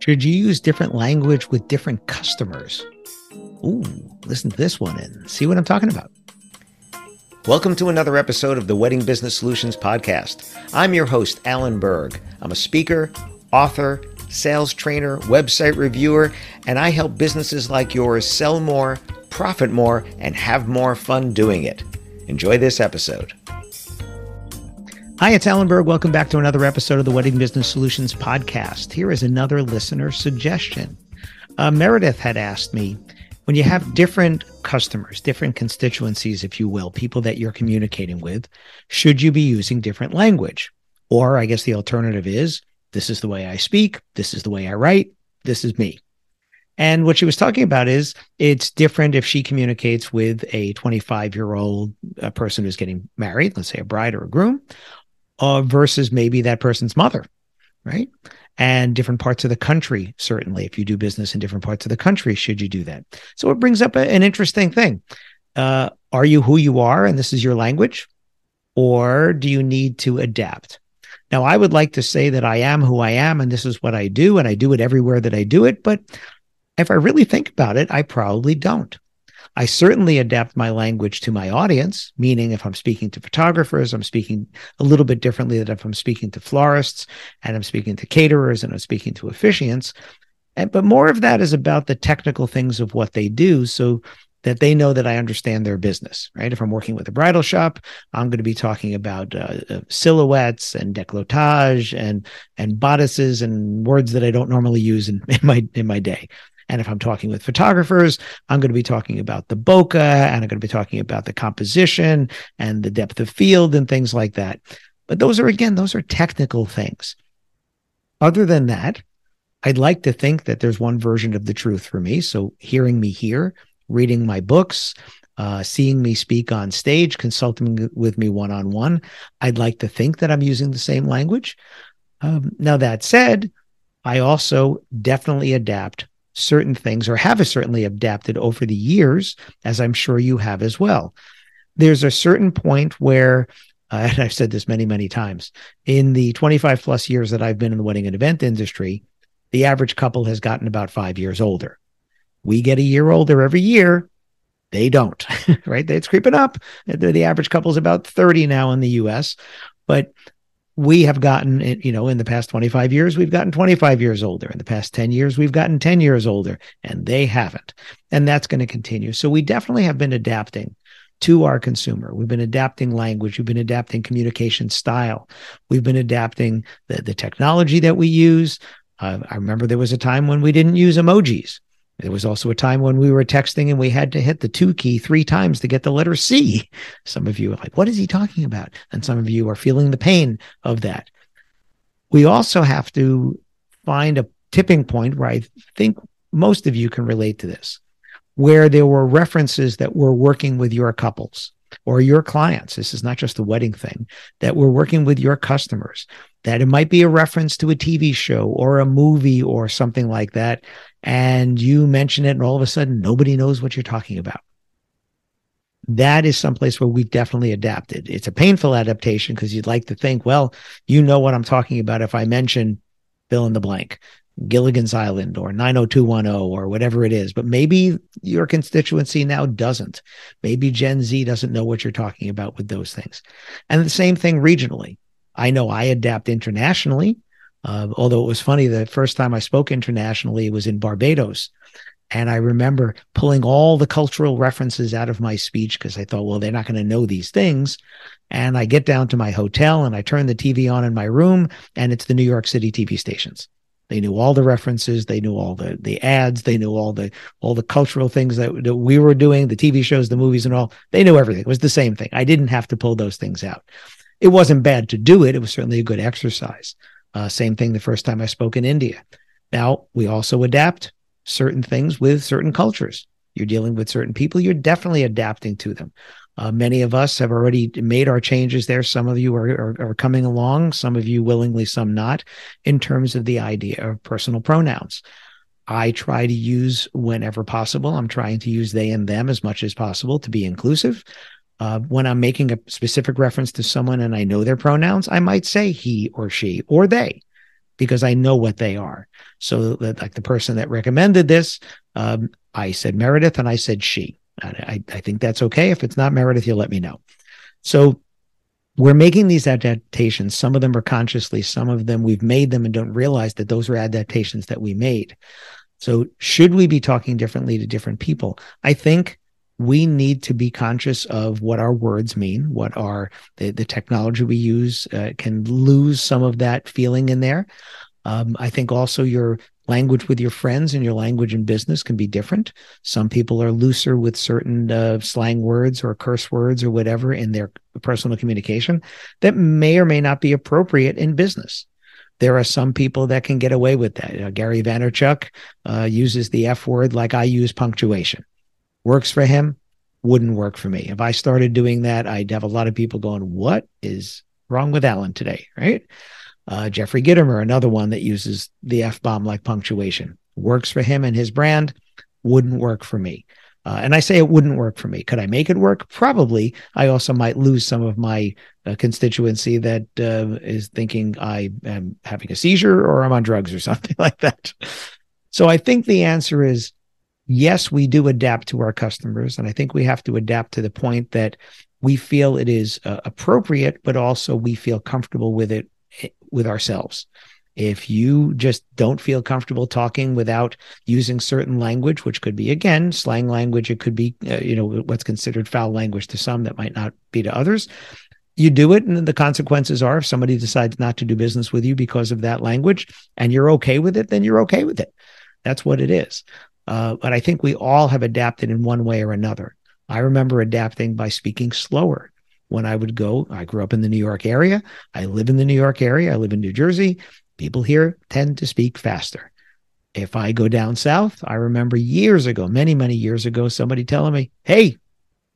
Should you use different language with different customers? Ooh, listen to this one and see what I'm talking about. Welcome to another episode of the Wedding Business Solutions Podcast. I'm your host, Alan Berg. I'm a speaker, author, sales trainer, website reviewer, and I help businesses like yours sell more, profit more, and have more fun doing it. Enjoy this episode. Hi, it's Alan Berg. Welcome back to another episode of the Wedding Business Solutions Podcast. Here is another listener suggestion. Uh, Meredith had asked me when you have different customers, different constituencies, if you will, people that you're communicating with, should you be using different language? Or I guess the alternative is this is the way I speak, this is the way I write, this is me. And what she was talking about is it's different if she communicates with a 25 year old person who's getting married, let's say a bride or a groom, uh, versus maybe that person's mother, right? And different parts of the country, certainly. If you do business in different parts of the country, should you do that? So it brings up a, an interesting thing. Uh, are you who you are and this is your language? Or do you need to adapt? Now, I would like to say that I am who I am and this is what I do, and I do it everywhere that I do it. But if I really think about it, I probably don't. I certainly adapt my language to my audience, meaning if I'm speaking to photographers, I'm speaking a little bit differently than if I'm speaking to florists and I'm speaking to caterers and I'm speaking to officiants. And, but more of that is about the technical things of what they do. So that they know that I understand their business, right? If I'm working with a bridal shop, I'm going to be talking about uh, uh, silhouettes and décolletage and and bodices and words that I don't normally use in, in my in my day. And if I'm talking with photographers, I'm going to be talking about the bokeh and I'm going to be talking about the composition and the depth of field and things like that. But those are, again, those are technical things. Other than that, I'd like to think that there's one version of the truth for me. So hearing me here, reading my books, uh, seeing me speak on stage, consulting with me one on one, I'd like to think that I'm using the same language. Um, now, that said, I also definitely adapt certain things or have certainly adapted over the years, as I'm sure you have as well. There's a certain point where, uh, and I've said this many, many times, in the 25 plus years that I've been in the wedding and event industry, the average couple has gotten about five years older. We get a year older every year. They don't, right? It's creeping up. The average couple is about 30 now in the US. But we have gotten, you know, in the past 25 years, we've gotten 25 years older. In the past 10 years, we've gotten 10 years older, and they haven't. And that's going to continue. So we definitely have been adapting to our consumer. We've been adapting language. We've been adapting communication style. We've been adapting the, the technology that we use. Uh, I remember there was a time when we didn't use emojis. There was also a time when we were texting and we had to hit the two key three times to get the letter C. Some of you are like, what is he talking about? And some of you are feeling the pain of that. We also have to find a tipping point where I think most of you can relate to this, where there were references that were working with your couples or your clients. This is not just a wedding thing that we're working with your customers, that it might be a reference to a TV show or a movie or something like that. And you mention it, and all of a sudden, nobody knows what you're talking about. That is someplace where we've definitely adapted. It's a painful adaptation because you'd like to think, well, you know what I'm talking about if I mention fill in the blank. Gilligan's Island or 90210 or whatever it is. But maybe your constituency now doesn't. Maybe Gen Z doesn't know what you're talking about with those things. And the same thing regionally. I know I adapt internationally Uh, although it was funny, the first time I spoke internationally was in Barbados. And I remember pulling all the cultural references out of my speech because I thought, well, they're not going to know these things. And I get down to my hotel and I turn the TV on in my room, and it's the New York City TV stations. They knew all the references. They knew all the the ads. They knew all the all the cultural things that, that we were doing, the TV shows, the movies, and all. They knew everything. It was the same thing. I didn't have to pull those things out. It wasn't bad to do it. It was certainly a good exercise. Uh, same thing the first time I spoke in India. Now we also adapt certain things with certain cultures. You're dealing with certain people. You're definitely adapting to them. Uh, many of us have already made our changes there. Some of you are, are, are, coming along, some of you willingly, some not, in terms of the idea of personal pronouns. I try to use whenever possible. I'm trying to use they and them as much as possible to be inclusive. Uh, when I'm making a specific reference to someone and I know their pronouns, I might say he or she or they because I know what they are. So that like the person that recommended this, um, I said Meredith and I said she. I, I think that's okay. If it's not Meredith, you'll let me know. So we're making these adaptations. Some of them are consciously, some of them we've made them and don't realize that those are adaptations that we made. So should we be talking differently to different people? I think we need to be conscious of what our words mean, what our the, the technology we use uh, can lose some of that feeling in there. Um, I think also your language with your friends and your language in business can be different. Some people are looser with certain uh, slang words or curse words or whatever in their personal communication that may or may not be appropriate in business. There are some people that can get away with that. You know, Gary Vaynerchuk uh, uses the F word like I use punctuation. Works for him, wouldn't work for me. If I started doing that, I'd have a lot of people going, What is wrong with Alan today? Right. Uh, Jeffrey Gitomer, another one that uses the F bomb like punctuation, works for him and his brand, wouldn't work for me. Uh, and I say it wouldn't work for me. Could I make it work? Probably. I also might lose some of my uh, constituency that uh, is thinking I am having a seizure or I'm on drugs or something like that. So I think the answer is yes, we do adapt to our customers. And I think we have to adapt to the point that we feel it is uh, appropriate, but also we feel comfortable with it with ourselves. If you just don't feel comfortable talking without using certain language, which could be again slang language, it could be uh, you know what's considered foul language to some that might not be to others. You do it, and the consequences are if somebody decides not to do business with you because of that language, and you're okay with it, then you're okay with it. That's what it is. Uh, but I think we all have adapted in one way or another. I remember adapting by speaking slower when I would go. I grew up in the New York area. I live in the New York area. I live in New Jersey. People here tend to speak faster. If I go down south, I remember years ago, many, many years ago, somebody telling me, hey,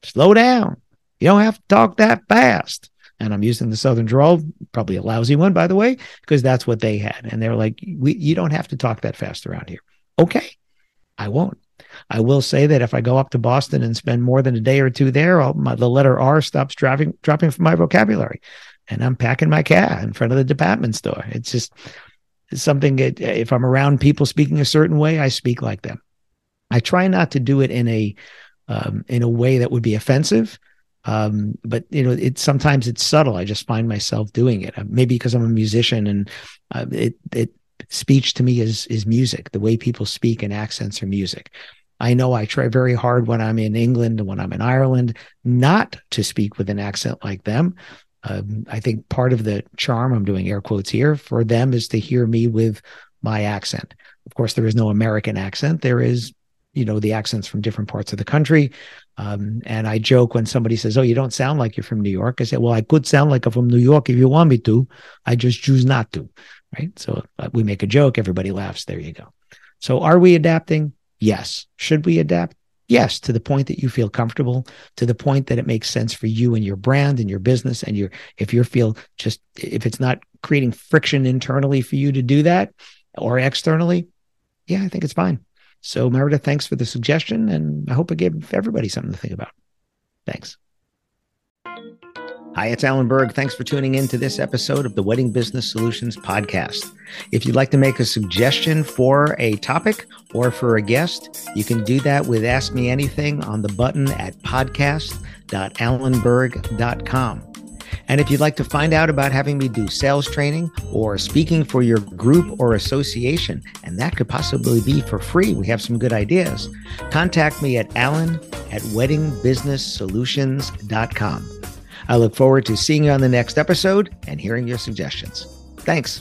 slow down. You don't have to talk that fast. And I'm using the Southern drawl, probably a lousy one, by the way, because that's what they had. And they're like, we, you don't have to talk that fast around here. Okay, I won't. I will say that if I go up to Boston and spend more than a day or two there, my, the letter R stops dropping dropping from my vocabulary, and I'm packing my car in front of the department store. It's just it's something that if I'm around people speaking a certain way, I speak like them. I try not to do it in a um, in a way that would be offensive. Um, but you know, it sometimes it's subtle. I just find myself doing it. Uh, maybe because I'm a musician and uh, it it speech to me is is music. The way people speak and accents are music. I know I try very hard when I'm in England and when I'm in Ireland not to speak with an accent like them. Um, I think part of the charm, I'm doing air quotes here, for them is to hear me with my accent. Of course, there is no American accent. There is, you know, the accents from different parts of the country. Um, and I joke when somebody says, Oh, you don't sound like you're from New York. I say, Well, I could sound like I'm from New York if you want me to. I just choose not to right? So uh, we make a joke, everybody laughs. There you go. So are we adapting? Yes. Should we adapt? Yes, to the point that you feel comfortable, to the point that it makes sense for you and your brand and your business. And your if you feel just if it's not creating friction internally for you to do that or externally, yeah, I think it's fine. So Meredith, thanks for the suggestion, and I hope it gave everybody something to think about. Thanks. Hi, it's Alan Berg. Thanks for tuning in to this episode of the Wedding Business Solutions Podcast. If you'd like to make a suggestion for a topic or for a guest, you can do that with Ask Me Anything on the button at podcast.alanberg.com. And if you'd like to find out about having me do sales training or speaking for your group or association, and that could possibly be for free, we have some good ideas, contact me at alan at weddingbusinesssolutions.com. I look forward to seeing you on the next episode and hearing your suggestions. Thanks.